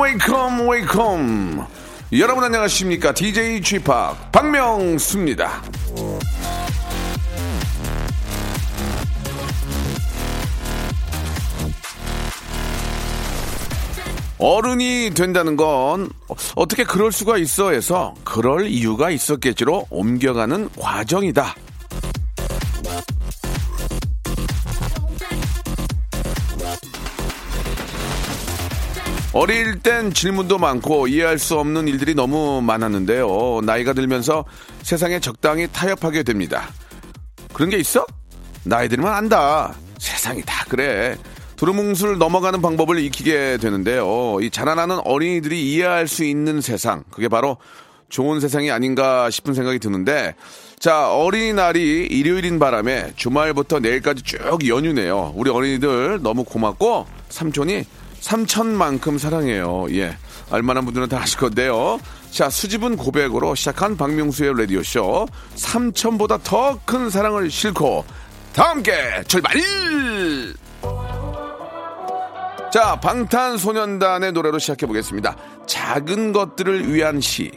Wake up wake up 여러분 안녕하십니까 DJ p 박명수입니다 어른이 된다는 건 어떻게 그럴 수가 있어 해서 그럴 이유가 있었겠지로 옮겨가는 과정이다. 어릴 땐 질문도 많고 이해할 수 없는 일들이 너무 많았는데요. 나이가 들면서 세상에 적당히 타협하게 됩니다. 그런 게 있어? 나이 들면 안다. 세상이 다 그래. 두루뭉술 넘어가는 방법을 익히게 되는데요. 이 자라나는 어린이들이 이해할 수 있는 세상. 그게 바로 좋은 세상이 아닌가 싶은 생각이 드는데, 자, 어린이날이 일요일인 바람에 주말부터 내일까지 쭉 연휴네요. 우리 어린이들 너무 고맙고, 삼촌이 삼천만큼 사랑해요. 예. 알만한 분들은 다 아실 건데요. 자, 수집은 고백으로 시작한 박명수의 라디오쇼. 삼천보다 더 큰 사랑을 싣고, 다 함께 출발! 자, 방탄소년단의 노래로 시작해 보겠습니다. 작은 것들을 위한 시.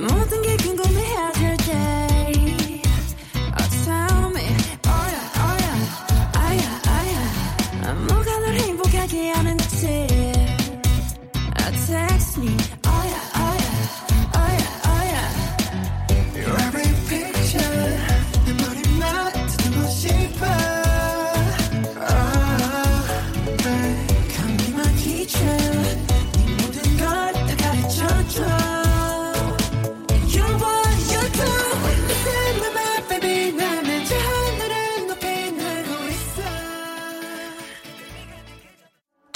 모든 게 궁금해질 때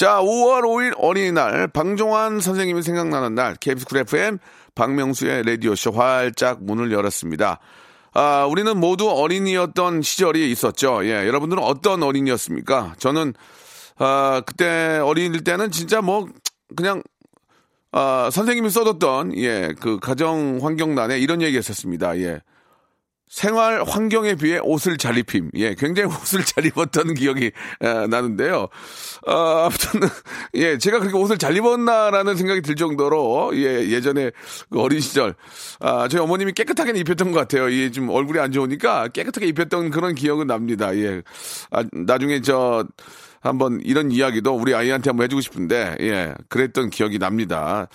자, 5월 5일 어린이날 방정환 선생님이 생각나는 날 KBS 쿨 FM 박명수의 라디오쇼 활짝 문을 열었습니다. 아, 우리는 모두 어린이였던 시절이 있었죠. 예, 여러분들은 어떤 어린이였습니까? 저는 아, 그때 어린이일 때는 진짜 뭐 그냥 아, 선생님이 써뒀던 예, 그 가정 환경란에 이런 얘기 했었습니다. 예. 생활 환경에 비해 옷을 잘 입힘. 예, 굉장히 옷을 잘 입었던 기억이 에, 나는데요. 어, 아무튼, 예, 제가 그렇게 옷을 잘 입었나라는 생각이 들 정도로, 예, 예전에 그 어린 시절, 아, 저희 어머님이 깨끗하게 입혔던 것 같아요. 예, 좀 얼굴이 안 좋으니까 깨끗하게 입혔던 그런 기억은 납니다. 예. 아, 나중에 저, 한번 이런 이야기도 우리 아이한테 한번 해주고 싶은데, 예, 그랬던 기억이 납니다.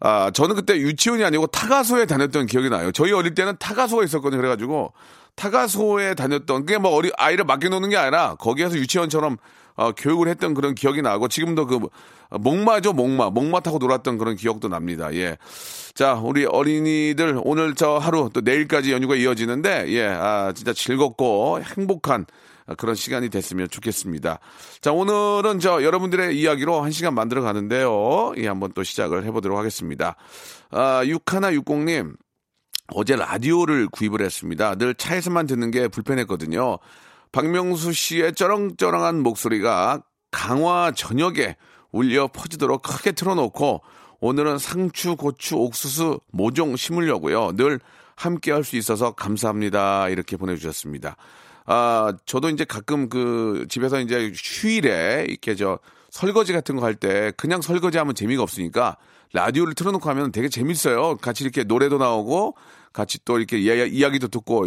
아, 저는 그때 유치원이 아니고 타가소에 다녔던 기억이 나요. 저희 어릴 때는 타가소가 있었거든요. 그래가지고 타가소에 다녔던 그게 뭐 어리 아이를 맡겨놓는 게 아니라 거기에서 유치원처럼 어, 교육을 했던 그런 기억이 나고 지금도 그 목마죠 목마 목마 타고 놀았던 그런 기억도 납니다. 예. 자 우리 어린이들 오늘 저 하루 또 내일까지 연휴가 이어지는데 예, 아 진짜 즐겁고 행복한 그런 시간이 됐으면 좋겠습니다. 자, 오늘은 저 여러분들의 이야기로 한 시간 만들어 가는데요. 예, 한번 또 시작을 해보도록 하겠습니다. 아, 6160님, 어제 라디오를 구입을 했습니다. 늘 차에서만 듣는 게 불편했거든요. 박명수 씨의 쩌렁쩌렁한 목소리가 강화 저녁에 울려 퍼지도록 크게 틀어놓고 오늘은 상추, 고추, 옥수수, 모종 심으려고요. 늘 함께 할 수 있어서 감사합니다. 이렇게 보내주셨습니다. 아, 저도 이제 가끔 그 집에서 이제 휴일에 이렇게 저 설거지 같은 거 할 때 그냥 설거지 하면 재미가 없으니까 라디오를 틀어놓고 하면 되게 재밌어요. 같이 이렇게 노래도 나오고 같이 또 이렇게 이야, 이야기도 듣고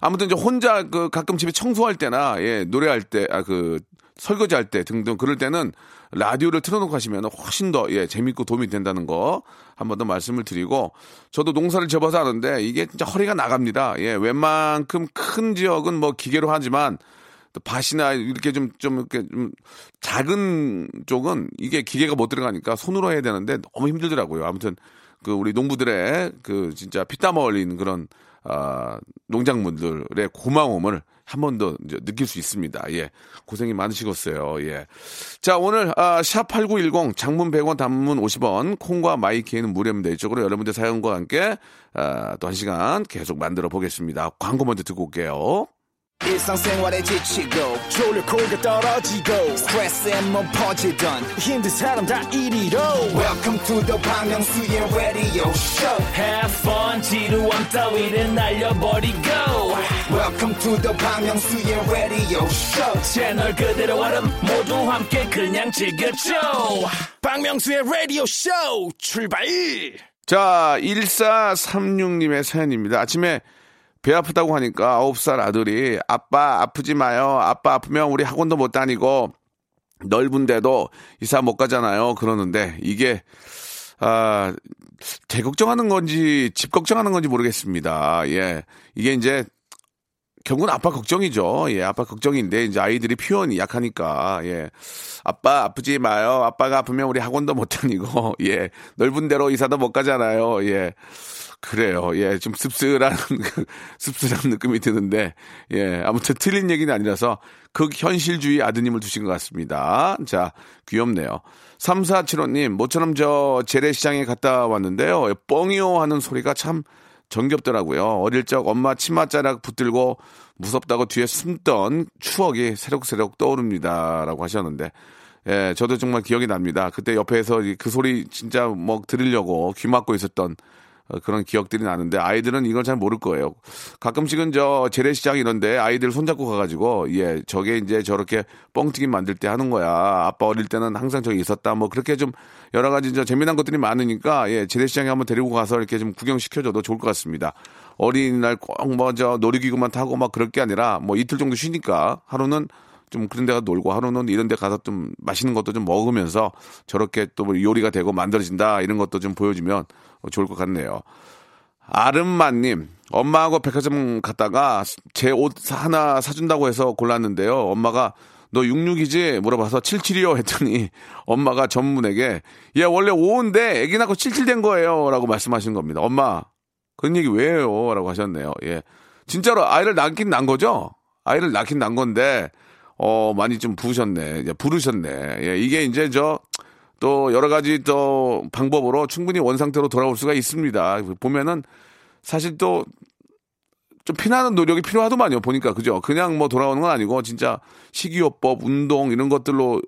아무튼 이제 혼자 그 가끔 집에 청소할 때나 예, 노래할 때 아 그 설거지 할 때 등등 그럴 때는 라디오를 틀어놓고 하시면 훨씬 더 예, 재밌고 도움이 된다는 거 한 번 더 말씀을 드리고 저도 농사를 접어서 하는데 이게 진짜 허리가 나갑니다. 예, 웬만큼 큰 지역은 뭐 기계로 하지만 또 밭이나 이렇게 좀, 좀, 이렇게 좀 작은 쪽은 이게 기계가 못 들어가니까 손으로 해야 되는데 너무 힘들더라고요. 아무튼 그 우리 농부들의 그 진짜 피땀 흘린 그런 아, 농작물들의 고마움을 한 번 더 느낄 수 있습니다. 예. 고생이 많으시겠어요. 예. 자, 오늘, 아, 샵8910 장문 100원 단문 50원 콩과 마이키에는 무료입니다. 이쪽으로 여러분들 사연과 함께, 아, 또 한 시간 계속 만들어 보겠습니다. 광고 먼저 듣고 올게요. 일상생활에 지치고, 졸려 코가 떨어지고, 스트레스에 몸 퍼지던, 힘든 사람 다 이리로. welcome to the Bang Myung-soo's radio show. Have fun 지루함 따위를 날려버리고. Welcome to the Bang Myung-soo's radio show. 채널 그대로 얼음 모두 함께 그냥 즐겨줘. 박명수의 라디오 쇼 출발 자, 1436님의 사연입니다. 아침에 배 아프다고 하니까 9살 아들이 아빠 아프지 마요. 아빠 아프면 우리 학원도 못 다니고 넓은데도 이사 못 가잖아요. 그러는데 이게 아, 대 걱정하는 건지 집 걱정하는 건지 모르겠습니다. 예. 이게 이제 결국은 아빠 걱정이죠. 예, 아빠 걱정인데 이제 아이들이 표현이 약하니까 예. 아빠 아프지 마요. 아빠가 아프면 우리 학원도 못 다니고 예. 넓은 데로 이사도 못 가잖아요. 예. 그래요. 예, 좀 씁쓸한 그 씁쓸한 느낌이 드는데 예, 아무튼 틀린 얘기는 아니라서 극현실주의 아드님을 두신 것 같습니다. 자, 귀엽네요. 3475님, 모처럼 저 재래시장에 갔다 왔는데요. 뻥이요 하는 소리가 참 정겹더라고요. 어릴 적 엄마 치맛자락 붙들고 무섭다고 뒤에 숨던 추억이 새록새록 떠오릅니다. 라고 하셨는데, 예, 저도 정말 기억이 납니다. 그때 옆에서 이- 그 소리 진짜 뭐 들으려고 귀 막고 있었던 어, 그런 기억들이 나는데 아이들은 이걸 잘 모를 거예요. 가끔씩은 저 재래시장 이런데 아이들 손잡고 가가지고 예 저게 이제 저렇게 뻥튀기 만들 때 하는 거야. 아빠 어릴 때는 항상 저기 있었다. 뭐 그렇게 좀 여러 가지 저 재미난 것들이 많으니까 예 재래시장에 한번 데리고 가서 이렇게 좀 구경시켜줘도 좋을 것 같습니다. 어린이날 꼭 뭐 저 놀이기구만 타고 막 그럴 게 아니라 뭐 이틀 정도 쉬니까 하루는 좀 그런 데 가서 놀고 하루는 이런 데 가서 좀 맛있는 것도 좀 먹으면서 저렇게 또뭐 요리가 되고 만들어진다 이런 것도 좀 보여주면 좋을 것 같네요. 아름마님, 엄마하고 백화점 갔다가 제 옷 하나 사준다고 해서 골랐는데요. 엄마가 너 66이지? 물어봐서 77이요 했더니 엄마가 전문에게 얘 원래 5인데 애기 낳고 77된 거예요. 라고 말씀하신 겁니다. 엄마, 그런 얘기 왜 해요? 라고 하셨네요. 예. 진짜로 아이를 낳긴 난 거죠? 아이를 낳긴 난 건데, 어, 많이 좀 부으셨네. 부르셨네. 예, 이게 이제 저, 또 여러 가지 또 방법으로 충분히 원상태로 돌아올 수가 있습니다. 보면은 사실 또 좀 피나는 노력이 필요하더만요. 보니까 그죠? 그냥 뭐 돌아오는 건 아니고 진짜 식이요법, 운동 이런 것들로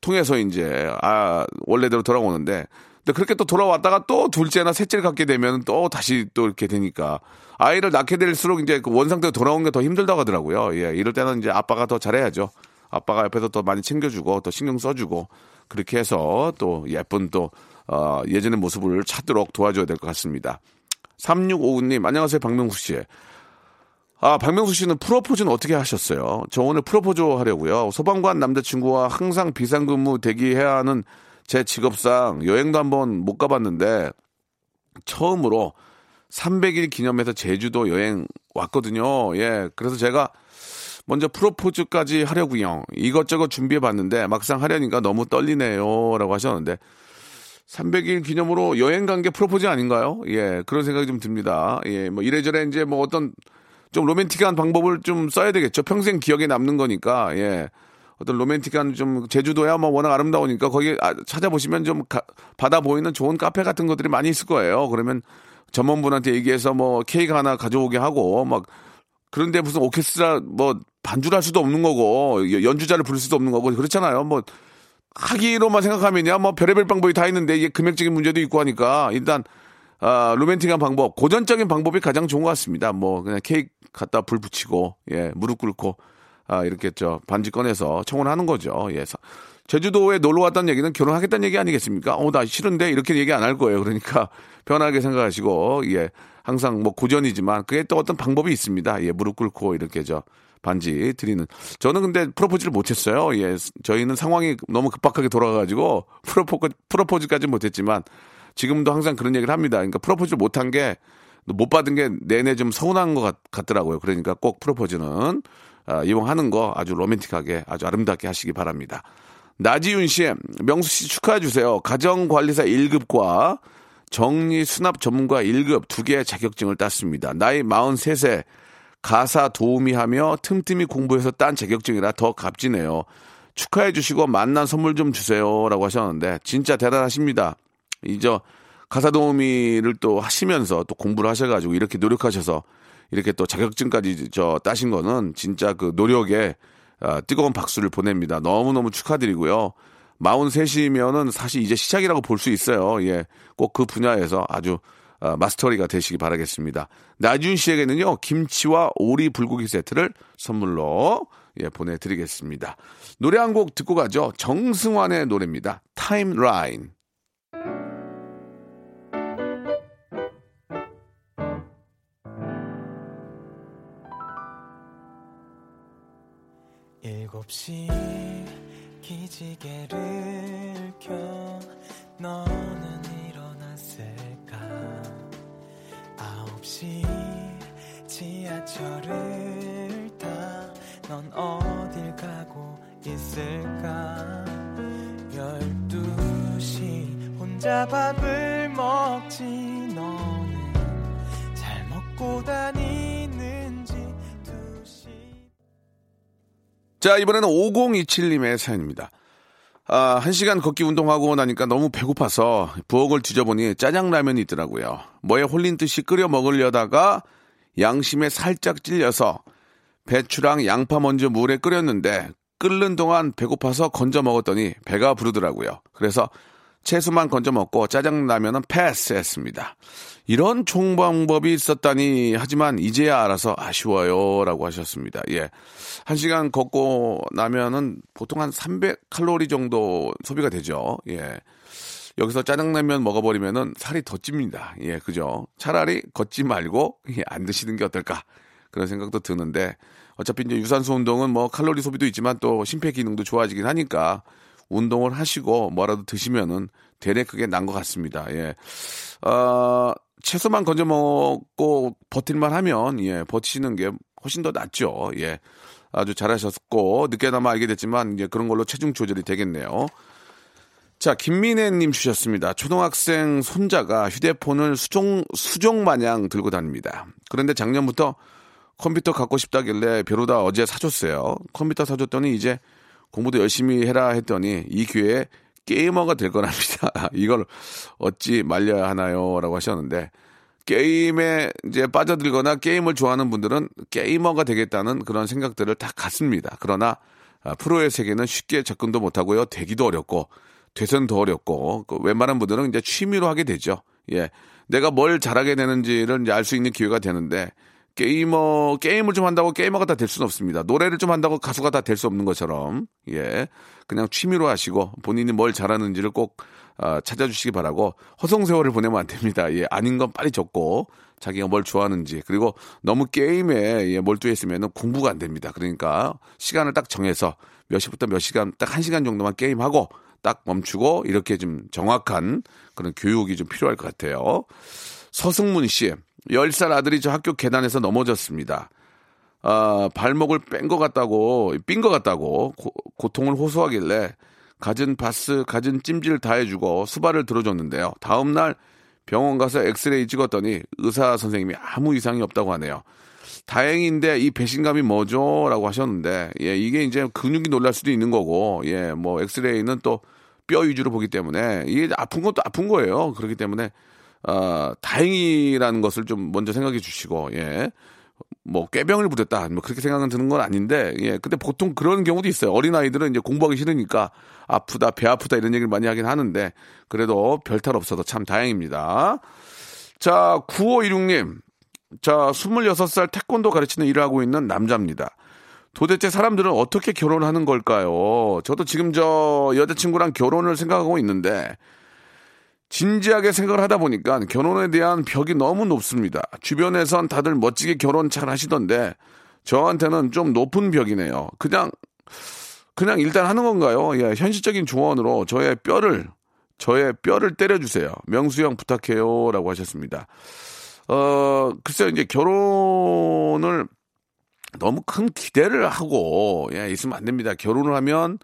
통해서 이제 아 원래대로 돌아오는데 근데 그렇게 또 돌아왔다가 또 둘째나 셋째를 갖게 되면 또 다시 또 이렇게 되니까 아이를 낳게 될수록 이제 그 원상태로 돌아오는 게 더 힘들다고 하더라고요. 예, 이럴 때는 이제 아빠가 더 잘해야죠. 아빠가 옆에서 더 많이 챙겨주고 또 신경 써주고 그렇게 해서 또 예쁜 또 어, 예전의 모습을 찾도록 도와줘야 될 것 같습니다. 3659님 안녕하세요 박명수 씨. 아, 박명수 씨는 프로포즈는 어떻게 하셨어요? 저 오늘 프로포즈 하려고요. 소방관 남자친구와 항상 비상근무 대기해야 하는 제 직업상 여행도 한번 못 가봤는데 처음으로 300일 기념해서 제주도 여행 왔거든요. 예. 그래서 제가 먼저 프로포즈까지 하려고요. 이것저것 준비해 봤는데 막상 하려니까 너무 떨리네요. 라고 하셨는데 300일 기념으로 여행 간 게 프로포즈 아닌가요? 예. 그런 생각이 좀 듭니다. 예. 뭐 이래저래 이제 뭐 어떤 좀 로맨틱한 방법을 좀 써야 되겠죠. 평생 기억에 남는 거니까, 예. 어떤 로맨틱한 좀 제주도야 뭐 워낙 아름다우니까 거기 아, 찾아보시면 좀 가- 바다 보이는 좋은 카페 같은 것들이 많이 있을 거예요. 그러면 점원분한테 얘기해서 뭐 케이크 하나 가져오게 하고 막 그런데 무슨 오케스트라 뭐 반주를 할 수도 없는 거고 여- 연주자를 부를 수도 없는 거고 그렇잖아요. 뭐 하기로만 생각하면야 뭐 별의별 방법이 다 있는데 이게 금액적인 문제도 있고 하니까 일단 아, 로맨틱한 방법, 고전적인 방법이 가장 좋은 것 같습니다. 뭐 그냥 케이크 갖다 불 붙이고 예 무릎 꿇고 아 이렇게 저 반지 꺼내서 청혼하는 거죠. 예. 사- 제주도에 놀러 왔다는 얘기는 결혼하겠다는 얘기 아니겠습니까? 어, 나 싫은데 이렇게 얘기 안 할 거예요. 그러니까 편하게 생각하시고 예 항상 뭐 고전이지만 그게 또 어떤 방법이 있습니다. 예 무릎 꿇고 이렇게 저 반지 드리는. 저는 근데 프로포즈를 못했어요. 예 저희는 상황이 너무 급박하게 돌아가가지고 프로포 프로포즈까지 못했지만 지금도 항상 그런 얘기를 합니다. 그러니까 프로포즈를 못한 게 못 받은 게 내내 좀 서운한 것 같, 같더라고요. 그러니까 꼭 프로포즈는 아, 이용하는 거 아주 로맨틱하게 아주 아름답게 하시기 바랍니다. 나지윤 씨, 명수 씨 축하해 주세요. 가정관리사 1급과 정리 수납 전문가 1급 두 개의 자격증을 땄습니다. 나이 43세 가사 도우미 하며 틈틈이 공부해서 딴 자격증이라 더 값지네요. 축하해 주시고 만난 선물 좀 주세요라고 하셨는데 진짜 대단하십니다. 이저 가사 도우미를 또 하시면서 또 공부를 하셔가지고 이렇게 노력하셔서 이렇게 또 자격증까지 저 따신 거는 진짜 그 노력에 아, 뜨거운 박수를 보냅니다. 너무너무 축하드리고요. 43이면은 사실 이제 시작이라고 볼 수 있어요. 예. 꼭 그 분야에서 아주 아, 마스터리가 되시기 바라겠습니다. 나준 씨에게는요, 김치와 오리 불고기 세트를 선물로 예, 보내드리겠습니다. 노래 한 곡 듣고 가죠. 정승환의 노래입니다. 타임라인. 일곱 시 기지개를 켜 너는 일어났을까? 아홉 시 지하철을 타 넌 어딜 가고 있을까? 열두 시 혼자 밥을 먹지. 너는 잘 먹고 다니 자, 이번에는 5027님의 사연입니다. 아, 한 시간 걷기 운동하고 나니까 너무 배고파서 부엌을 뒤져보니 짜장라면이 있더라고요. 뭐에 홀린 듯이 끓여 먹으려다가 양심에 살짝 찔려서 배추랑 양파 먼저 물에 끓였는데 끓는 동안 배고파서 건져 먹었더니 배가 부르더라고요. 그래서 채소만 건져 먹고 짜장라면은 패스했습니다. 이런 총방법이 있었다니 하지만 이제야 알아서 아쉬워요라고 하셨습니다. 예. 한 시간 걷고 나면은 보통 한 300칼로리 정도 소비가 되죠. 예. 여기서 짜장라면 먹어버리면은 살이 더 찝니다. 예, 그죠? 차라리 걷지 말고 예, 안 드시는 게 어떨까 그런 생각도 드는데 어차피 이제 유산소 운동은 뭐 칼로리 소비도 있지만 또 심폐 기능도 좋아지긴 하니까 운동을 하시고 뭐라도 드시면은 대략 그게 난 것 같습니다. 예. 어, 채소만 건져 먹고 버틸만 하면 예, 버티시는 게 훨씬 더 낫죠. 예. 아주 잘하셨고 늦게나마 알게 됐지만 이제 그런 걸로 체중 조절이 되겠네요. 자, 김민혜님 주셨습니다. 초등학생 손자가 휴대폰을 수종, 수종 마냥 들고 다닙니다. 그런데 작년부터 컴퓨터 갖고 싶다길래 벼루다 어제 사줬어요. 컴퓨터 사줬더니 이제 공부도 열심히 해라 했더니 이 기회에 게이머가 될 거랍니다. 이걸 어찌 말려야 하나요? 라고 하셨는데 게임에 이제 빠져들거나 게임을 좋아하는 분들은 게이머가 되겠다는 그런 생각들을 다 갖습니다. 그러나 아, 프로의 세계는 쉽게 접근도 못하고요. 되기도 어렵고 돼선 더 어렵고 그 웬만한 분들은 이제 취미로 하게 되죠. 예, 내가 뭘 잘하게 되는지를 알 수 있는 기회가 되는데 게이머 게임을 좀 한다고 게이머가 다 될 수는 없습니다. 노래를 좀 한다고 가수가 다 될 수 없는 것처럼 예, 그냥 취미로 하시고 본인이 뭘 잘하는지를 꼭 어, 찾아주시기 바라고 허송세월을 보내면 안 됩니다. 예, 아닌 건 빨리 적고 자기가 뭘 좋아하는지 그리고 너무 게임에 예, 몰두했으면 공부가 안 됩니다. 그러니까 시간을 딱 정해서 몇 시부터 몇 시간 딱 한 시간 정도만 게임하고 딱 멈추고 이렇게 좀 정확한 그런 교육이 좀 필요할 것 같아요. 서승문 씨, 10살 아들이 저 학교 계단에서 넘어졌습니다. 아, 발목을 뺀 것 같다고, 삔 것 같다고 고, 고통을 호소하길래 갖은 바스, 갖은 찜질 다 해주고 수발을 들어줬는데요. 다음날 병원 가서 엑스레이 찍었더니 의사 선생님이 아무 이상이 없다고 하네요. 다행인데 이 배신감이 뭐죠? 라고 하셨는데, 예, 이게 이제 근육이 놀랄 수도 있는 거고, 예, 뭐 엑스레이는 또 뼈 위주로 보기 때문에 이게 아픈 것도 아픈 거예요. 그렇기 때문에, 어, 다행이라는 것을 좀 먼저 생각해 주시고, 예. 뭐 꾀병을 부렸다. 뭐 그렇게 생각은 드는 건 아닌데 예. 근데 보통 그런 경우도 있어요. 어린 아이들은 이제 공부하기 싫으니까 아프다 배 아프다 이런 얘기를 많이 하긴 하는데 그래도 별탈 없어서 참 다행입니다. 자 9516님. 자 26살 태권도 가르치는 일을 하고 있는 남자입니다. 도대체 사람들은 어떻게 결혼하는 걸까요? 저도 지금 저 여자친구랑 결혼을 생각하고 있는데 진지하게 생각을 하다 보니까 결혼에 대한 벽이 너무 높습니다. 주변에선 다들 멋지게 결혼 잘 하시던데 저한테는 좀 높은 벽이네요. 그냥 그냥 일단 하는 건가요? 예, 현실적인 조언으로 저의 뼈를 저의 뼈를 때려주세요. 명수 형 부탁해요라고 하셨습니다. 어 글쎄요 이제 결혼을 너무 큰 기대를 하고 예, 있으면 안 됩니다. 결혼을 하면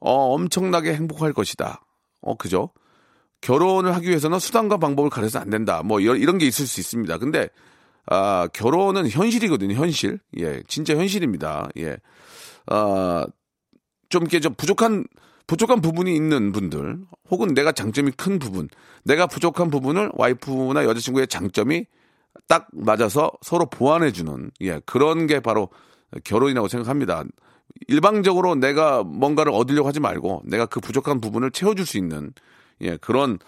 어 엄청나게 행복할 것이다. 어 그죠? 결혼을 하기 위해서는 수단과 방법을 가려서 안 된다. 뭐 이런, 이런 게 있을 수 있습니다. 근데 아, 결혼은 현실이거든요. 현실. 예, 진짜 현실입니다. 예. 아, 좀 이렇게 좀 부족한 부족한 부분이 있는 분들, 혹은 내가 장점이 큰 부분, 내가 부족한 부분을 와이프나 여자친구의 장점이 딱 맞아서 서로 보완해 주는, 예, 그런 게 바로 결혼이라고 생각합니다. 일방적으로 내가 뭔가를 얻으려고 하지 말고, 내가 그 부족한 부분을 채워줄 수 있는, 예, 그런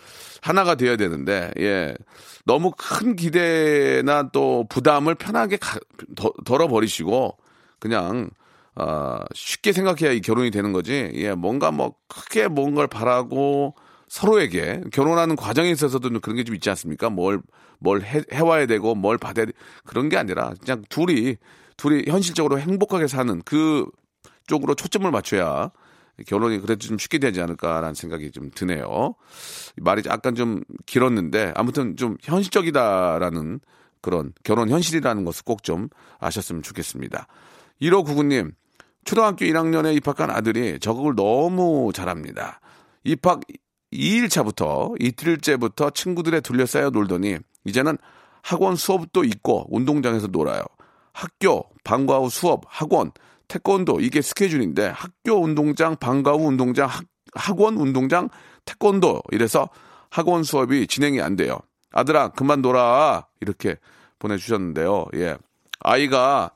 하나가 되어야 되는데, 예, 너무 큰 기대나 또 부담을 편하게 가, 더, 덜어버리시고, 그냥, 아, 쉽게 생각해야 이 결혼이 되는 거지. 예, 뭔가 뭐 크게 뭔가를 바라고 서로에게 결혼하는 과정에 있어서도 그런 게 좀 있지 않습니까? 뭘, 뭘 해, 해와야 되고 뭘 받아야 돼. 그런 게 아니라 그냥 둘이, 둘이 현실적으로 행복하게 사는 그 쪽으로 초점을 맞춰야 결혼이 그래도 좀 쉽게 되지 않을까라는 생각이 좀 드네요. 말이 약간 좀 길었는데 아무튼 좀 현실적이다라는 그런 결혼 현실이라는 것을 꼭 좀 아셨으면 좋겠습니다. 1599님, 초등학교 1학년에 입학한 아들이 적응을 너무 잘합니다. 입학 2일차부터 이틀째부터 친구들에 둘러싸여 놀더니 이제는 학원 수업도 있고 운동장에서 놀아요. 학교, 방과 후 수업, 학원, 태권도 이게 스케줄인데 학교 운동장, 방과 후 운동장, 학, 학원 운동장, 태권도 이래서 학원 수업이 진행이 안 돼요. 아들아 그만 놀아 이렇게 보내주셨는데요. 예, 아이가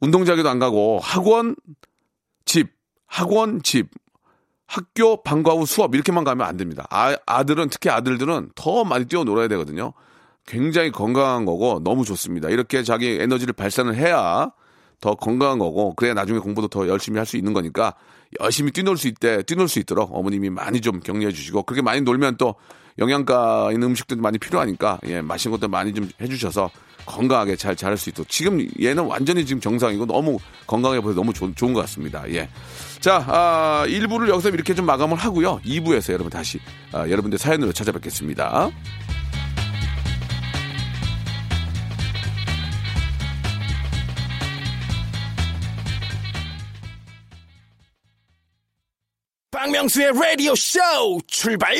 운동장에도 안 가고 학원, 집, 학원, 집, 학교, 방과 후 수업 이렇게만 가면 안 됩니다. 아, 아들은 특히 아들들은 더 많이 뛰어놀아야 되거든요. 굉장히 건강한 거고 너무 좋습니다. 이렇게 자기 에너지를 발산을 해야 더 건강한 거고 그래야 나중에 공부도 더 열심히 할 수 있는 거니까 열심히 뛰놀 수 있대 뛰놀 수 있도록 어머님이 많이 좀 격려해 주시고 그렇게 많이 놀면 또 영양가 있는 음식들도 많이 필요하니까 예 맛있는 것도 많이 좀 해주셔서 건강하게 잘 자랄 수 있도록 지금 얘는 완전히 지금 정상이고 너무 건강해 보여서 너무 좋, 좋은 것 같습니다. 예. 자, 아, 1부를 여기서 이렇게 좀 마감을 하고요. 2부에서 여러분 다시 아, 여러분들 사연으로 찾아뵙겠습니다. 박명수의 라디오 쇼 출발!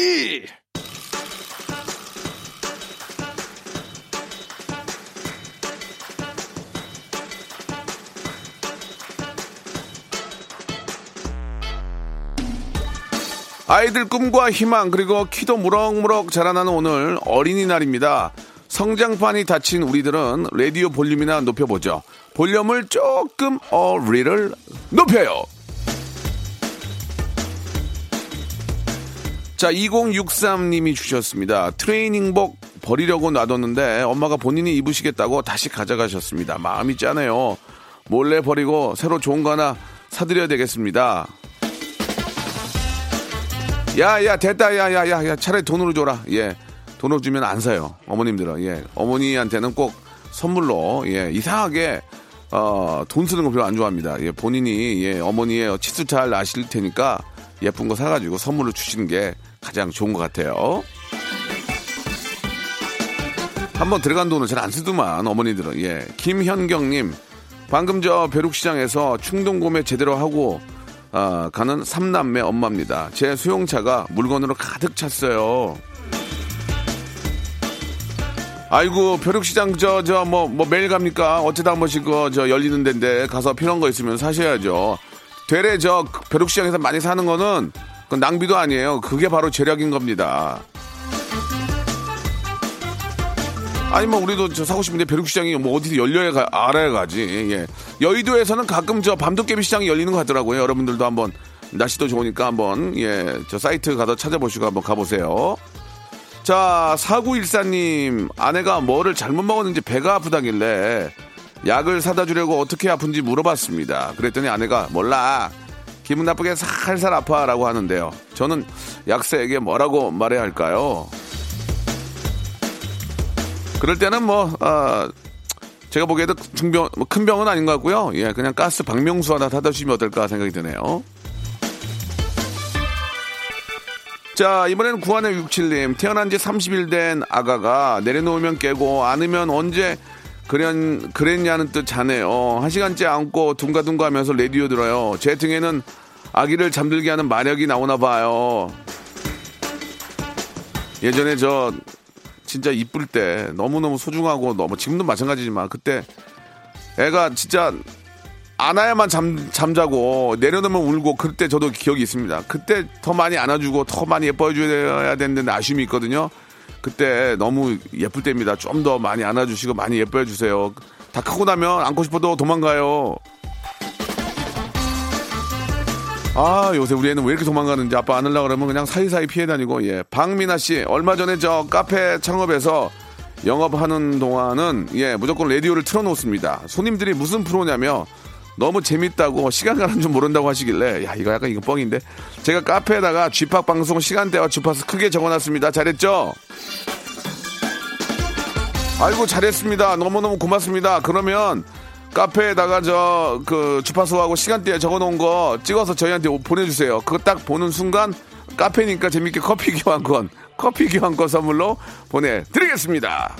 아이들 꿈과 희망 그리고 키도 무럭무럭 자라나는 오늘 어린이날입니다. 성장판이 닫힌 우리들은 라디오 볼륨이나 높여보죠. 볼륨을 조금 어리를 높여요. 자, 2063님이 주셨습니다. 트레이닝복 버리려고 놔뒀는데 엄마가 본인이 입으시겠다고 다시 가져가셨습니다. 마음이 짠해요. 몰래 버리고 새로 좋은 거 하나 사드려야 되겠습니다. 야, 야, 됐다. 야, 야, 야, 야. 차라리 돈으로 줘라. 예. 돈으로 주면 안 사요. 어머님들은. 예. 어머니한테는 꼭 선물로, 예. 이상하게, 어, 돈 쓰는 거 별로 안 좋아합니다. 예. 본인이, 예. 어머니의 치수 잘 아실 테니까 예쁜 거 사가지고 선물로 주시는 게 가장 좋은 것 같아요. 한번 들어간 돈은 잘안 쓰더만, 어머니들은. 예. 김현경님. 방금 저 벼룩시장에서 충동 구매 제대로 하고 아, 가는 삼남매 엄마입니다. 제 수용차가 물건으로 가득 찼어요. 아이고 벼룩시장 저저뭐뭐 매일 갑니까? 어쩌다 한 번씩 그저 열리는 데인데 가서 필요한 거 있으면 사셔야죠. 되레 저 벼룩시장에서 많이 사는 거는 그 낭비도 아니에요. 그게 바로 재력인 겁니다. 아니 뭐 우리도 저 사고 싶은데 벼룩시장이 뭐 어디서 열려야 가, 알아야 가지. 예. 여의도에서는 가끔 저 밤도깨비 시장이 열리는 것 같더라고요. 여러분들도 한번 날씨도 좋으니까 한번 예, 저 사이트 가서 찾아보시고 한번 가보세요. 자, 4914님, 아내가 뭐를 잘못 먹었는지 배가 아프다길래 약을 사다 주려고 어떻게 아픈지 물어봤습니다. 그랬더니 아내가 몰라. 기분 나쁘게 살살 아파라고 하는데요. 저는 약사에게 뭐라고 말해야 할까요? 그럴 때는 뭐, 아, 제가 보기에도 중병, 뭐 큰 병은 아닌 것 같고요. 예, 그냥 가스 박명수 하나 타다 주시면 어떨까 생각이 드네요. 자, 이번에는 구한의 67님. 태어난 지 30일 된 아가가 내려놓으면 깨고 안으면 언제 그랬, 그랬냐는 뜻 자네요. 한 시간째 안고 둥가둥가 하면서 레디오 들어요. 제 등에는 아기를 잠들게 하는 마력이 나오나 봐요. 예전에 저 진짜 이쁠 때 너무너무 소중하고 너무 지금도 마찬가지지만 그때 애가 진짜 안아야만 잠, 잠자고 내려놓으면 울고 그때 저도 기억이 있습니다. 그때 더 많이 안아주고 더 많이 예뻐해줘야 되는데 아쉬움이 있거든요. 그때 너무 예쁠 때입니다. 좀 더 많이 안아주시고 많이 예뻐해 주세요. 다 크고 나면 안고 싶어도 도망가요. 아 요새 우리 애는 왜 이렇게 도망가는지 아빠 안으려고 그러면 그냥 사이사이 피해 다니고 예 박민아 씨 얼마 전에 저 카페 창업해서 영업하는 동안은 예 무조건 라디오를 틀어놓습니다 손님들이 무슨 프로냐며 너무 재밌다고 시간 가는 줄 모른다고 하시길래 야 이거 약간 이거 뻥인데 제가 카페에다가 쥐팍 방송 시간대와 주파수 크게 적어놨습니다 잘했죠? 아이고 잘했습니다 너무너무 고맙습니다 그러면 카페에다가 저 그 주파수하고 시간대에 적어놓은 거 찍어서 저희한테 보내주세요. 그거 딱 보는 순간 카페니까 재밌게 커피 교환권, 커피 교환권 선물로 보내드리겠습니다.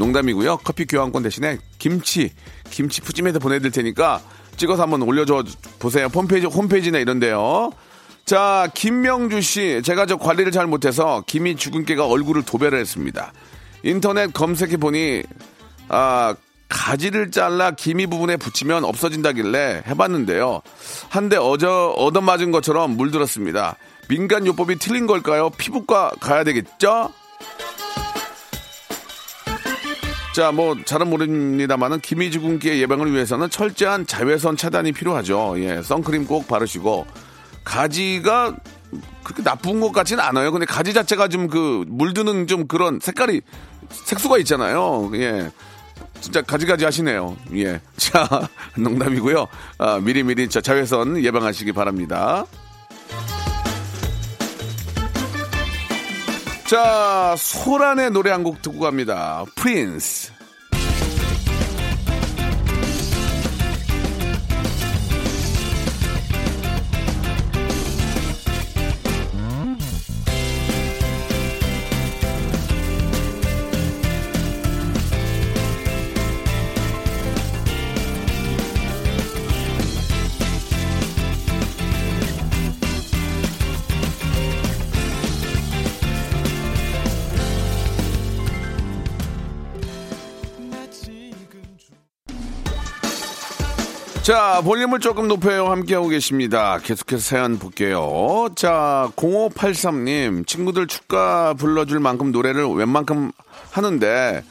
농담이고요. 커피 교환권 대신에 김치, 김치 푸짐해서 보내드릴 테니까 찍어서 한번 올려줘 보세요. 홈페이지, 홈페이지나 이런데요. 자, 김명주 씨, 제가 저 관리를 잘 못해서 김이 개가 얼굴을 도배를 했습니다. 인터넷 검색해 보니 아 가지를 잘라 기미 부분에 붙이면 없어진다길래 해봤는데요. 한데 어저 얻어맞은 것처럼 물들었습니다. 민간 요법이 틀린 걸까요? 피부과 가야 되겠죠? 자, 뭐 잘은 모릅니다만은 기미 주근기의 예방을 위해서는 철저한 자외선 차단이 필요하죠. 예, 선크림 꼭 바르시고 가지가 그렇게 나쁜 것 같지는 않아요. 근데 가지 자체가 좀 그 물드는 좀 그런 색깔이 색소가 있잖아요. 예. 진짜 가지가지 하시네요. 예. 자, 농담이고요. 아, 미리미리 저 자외선 예방하시기 바랍니다. 자, 소란의 노래 한 곡 듣고 갑니다. 프린스. 자, 볼륨을 조금 높여요. 함께하고 계십니다. 계속해서 사연 볼게요. 자, 0583님, 친구들 축가 불러줄 만큼 노래를 웬만큼 하는데,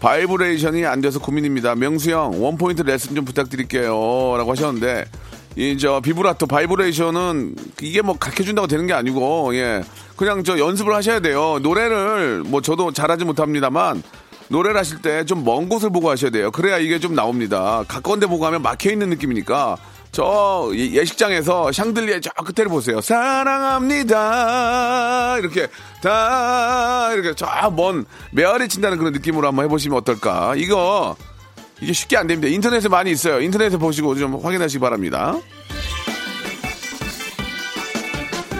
바이브레이션이 안 돼서 고민입니다. 명수 형, one point 레슨 좀 부탁드릴게요. 라고 하셨는데, 이, 저, 비브라토, 바이브레이션은 이게 뭐 가르쳐준다고 되는 게 아니고, 예. 그냥 저 연습을 하셔야 돼요. 노래를, 뭐 저도 잘하지 못합니다만, 노래를 하실 때 좀 먼 곳을 보고 하셔야 돼요. 그래야 이게 좀 나옵니다. 가까운 데 보고 하면 막혀 있는 느낌이니까 저 예- 예식장에서 샹들리에 저 끝에를 보세요. 사랑합니다. 이렇게 다 이렇게 저먼 메아리 친다는 그런 느낌으로 한번 해보시면 어떨까. 이거 이게 쉽게 안 됩니다. 인터넷에 많이 있어요. 인터넷에 보시고 좀 확인하시기 바랍니다.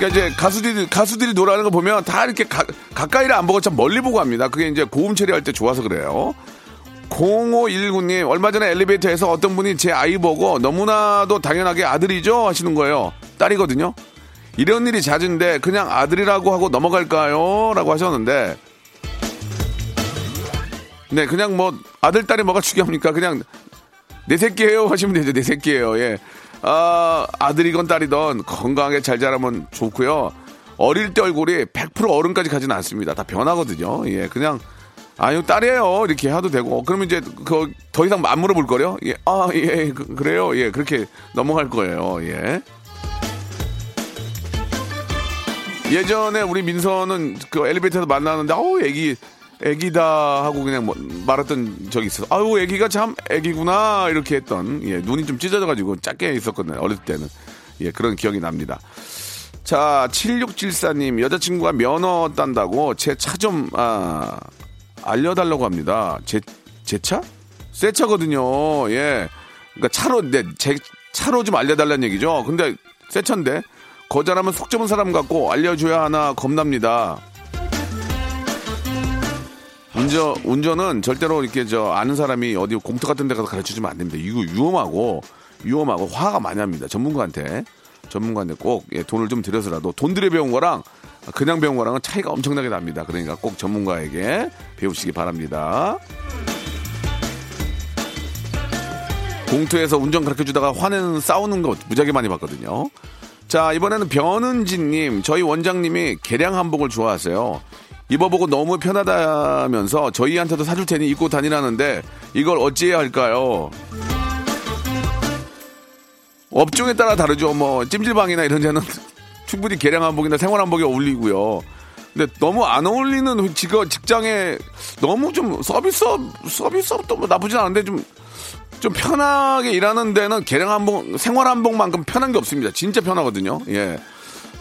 그러니까 이제 가수들이 가수들이 노래하는 거 보면 다 이렇게 가, 가까이를 안 보고 참 멀리 보고 합니다. 그게 이제 고음 처리할 때 좋아서 그래요. 0519님 얼마 전에 엘리베이터에서 어떤 분이 제 아이 보고 너무나도 당연하게 아들이죠 하시는 거예요. 딸이거든요. 이런 일이 잦은데 그냥 아들이라고 하고 넘어갈까요? 라고 하셨는데 네 그냥 뭐 아들 딸이 뭐가 중요합니까? 그냥 내 새끼예요 하시면 되죠. 내 새끼예요. 예. 아, 아들이건 딸이건 건강하게 잘 자라면 좋고요. 어릴 때 얼굴이 100% 어른까지 가지는 않습니다. 다 변하거든요. 예, 그냥 아유 딸이에요 이렇게 해도 되고 그러면 이제 그 더 이상 안 물어볼 거요. 예, 아 예, 그, 그래요. 예, 그렇게 넘어갈 거예요. 예. 예전에 우리 민서는 그 엘리베이터에서 만나는데 아우 애기 애기다 하고 그냥 뭐 말했던 적이 있어서 아유 애기가 참 애기구나 이렇게 했던 예 눈이 좀 찢어져가지고 작게 있었거든요 어렸을 때는. 예 그런 기억이 납니다. 자 7674님 여자친구가 면허 딴다고 제 차 좀 아, 알려달라고 합니다. 제 제 차? 새 차거든요 예. 그러니까 차로 네제 차로 좀 알려달라는 얘기죠. 근데 새 차인데 거절하면 속 좁은 사람 같고 알려줘야 하나 겁납니다. 운전, 운전은 절대로 이렇게 저 아는 사람이 어디 공터 같은 데 가서 가르쳐 주면 안 됩니다. 이거 위험하고, 위험하고 화가 많이 합니다. 전문가한테. 전문가인데 꼭 예, 돈을 좀 들여서라도 돈 들여 배운 거랑 그냥 배운 거랑은 차이가 엄청나게 납니다. 그러니까 꼭 전문가에게 배우시기 바랍니다. 공터에서 운전 가르쳐 주다가 화내는 싸우는 거 무지하게 많이 봤거든요. 자, 이번에는 변은진님, 저희 원장님이 개량 한복을 좋아하세요. 입어보고 너무 편하다면서 저희한테도 사줄 테니 입고 다니라는데 이걸 어찌해야 할까요? 업종에 따라 다르죠. 뭐 찜질방이나 이런 데는 충분히 개량 한복이나 생활 한복이 어울리고요. 근데 너무 안 어울리는 직업 직장에 너무 좀 서비스업 서비스업도 뭐 나쁘진 않은데 좀 좀 편하게 일하는 데는 개량 한복 생활 한복만큼 편한 게 없습니다. 진짜 편하거든요. 예.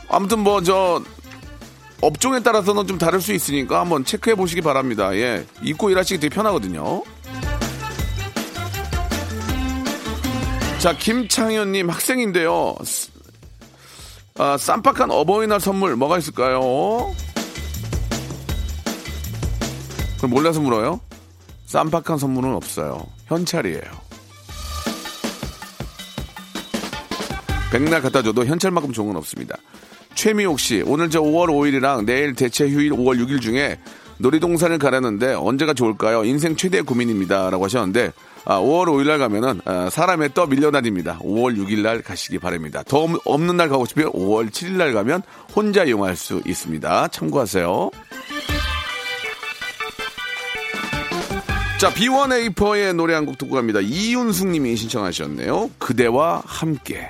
아무튼 뭐 저 업종에 따라서는 좀 다를 수 있으니까 한번 체크해 보시기 바랍니다. 예. 입고 일하시기 되게 편하거든요. 자, 김창현님 학생인데요. 아, 쌈박한 어버이날 선물 뭐가 있을까요? 그럼 몰라서 물어요? 쌈박한 선물은 없어요. 현찰이에요. 백날 갖다 줘도 현찰만큼 좋은 건 없습니다. 최미옥 씨, 오늘 저 5월 5일이랑 내일 대체 휴일 5월 6일 중에 놀이동산을 가려는데 언제가 좋을까요? 인생 최대 고민입니다. 라고 하셨는데, 아, 5월 5일 날 가면은, 아, 사람의 떠 밀려다닙니다. 5월 6일 날 가시기 바랍니다. 더 없- 없는 날 가고 싶으면 5월 7일 날 가면 혼자 이용할 수 있습니다. 참고하세요. 자, B1A4의 노래 한 곡 듣고 갑니다. 이윤숙 님이 신청하셨네요. 그대와 함께.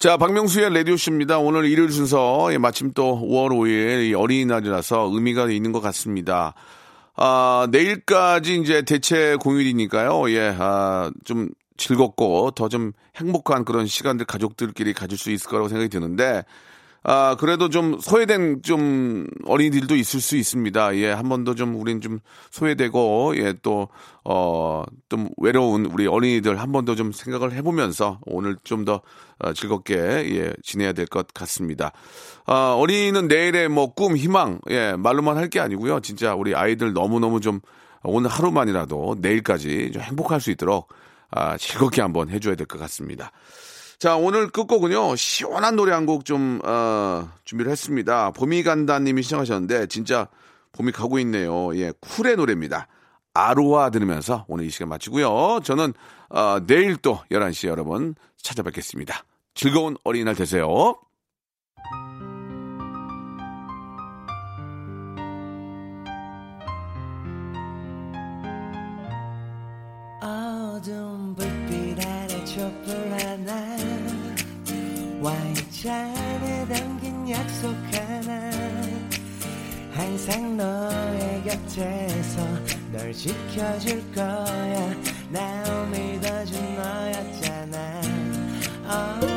자, 박명수의 라디오쇼입니다. 오늘 일요일 순서, 예, 마침 또 5월 5일 이 어린이날이라서 의미가 있는 것 같습니다. 아, 내일까지 이제 대체 공휴일이니까요. 예, 아, 좀 즐겁고 더 좀 행복한 그런 시간들 가족들끼리 가질 수 있을 거라고 생각이 드는데, 아, 그래도 좀 소외된 좀 어린이들도 있을 수 있습니다. 예, 한 번 더 좀 우린 좀 소외되고, 예, 또, 어, 좀 외로운 우리 어린이들 한 번 더 좀 생각을 해보면서 오늘 좀더 어, 즐겁게, 예, 지내야 될 것 같습니다. 아, 어린이는 내일의 뭐 꿈, 희망, 예, 말로만 할 게 아니고요. 진짜 우리 아이들 너무너무 좀 오늘 하루만이라도 내일까지 좀 행복할 수 있도록 아, 즐겁게 한번 해줘야 될 것 같습니다. 자, 오늘 끝곡은요, 시원한 노래 한 곡 좀, 어, 준비를 했습니다. 봄이 간다 님이 시청하셨는데, 진짜 봄이 가고 있네요. 예, 쿨의 노래입니다. 아로하 들으면서 오늘 이 시간 마치고요. 저는, 어, 내일 또 11시에 여러분 찾아뵙겠습니다. 즐거운 어린이날 되세요. 차 안에 담긴 약속 하나. 항상 너의 곁에서 널 지켜줄 거야. 나 믿어준 너였잖아. oh.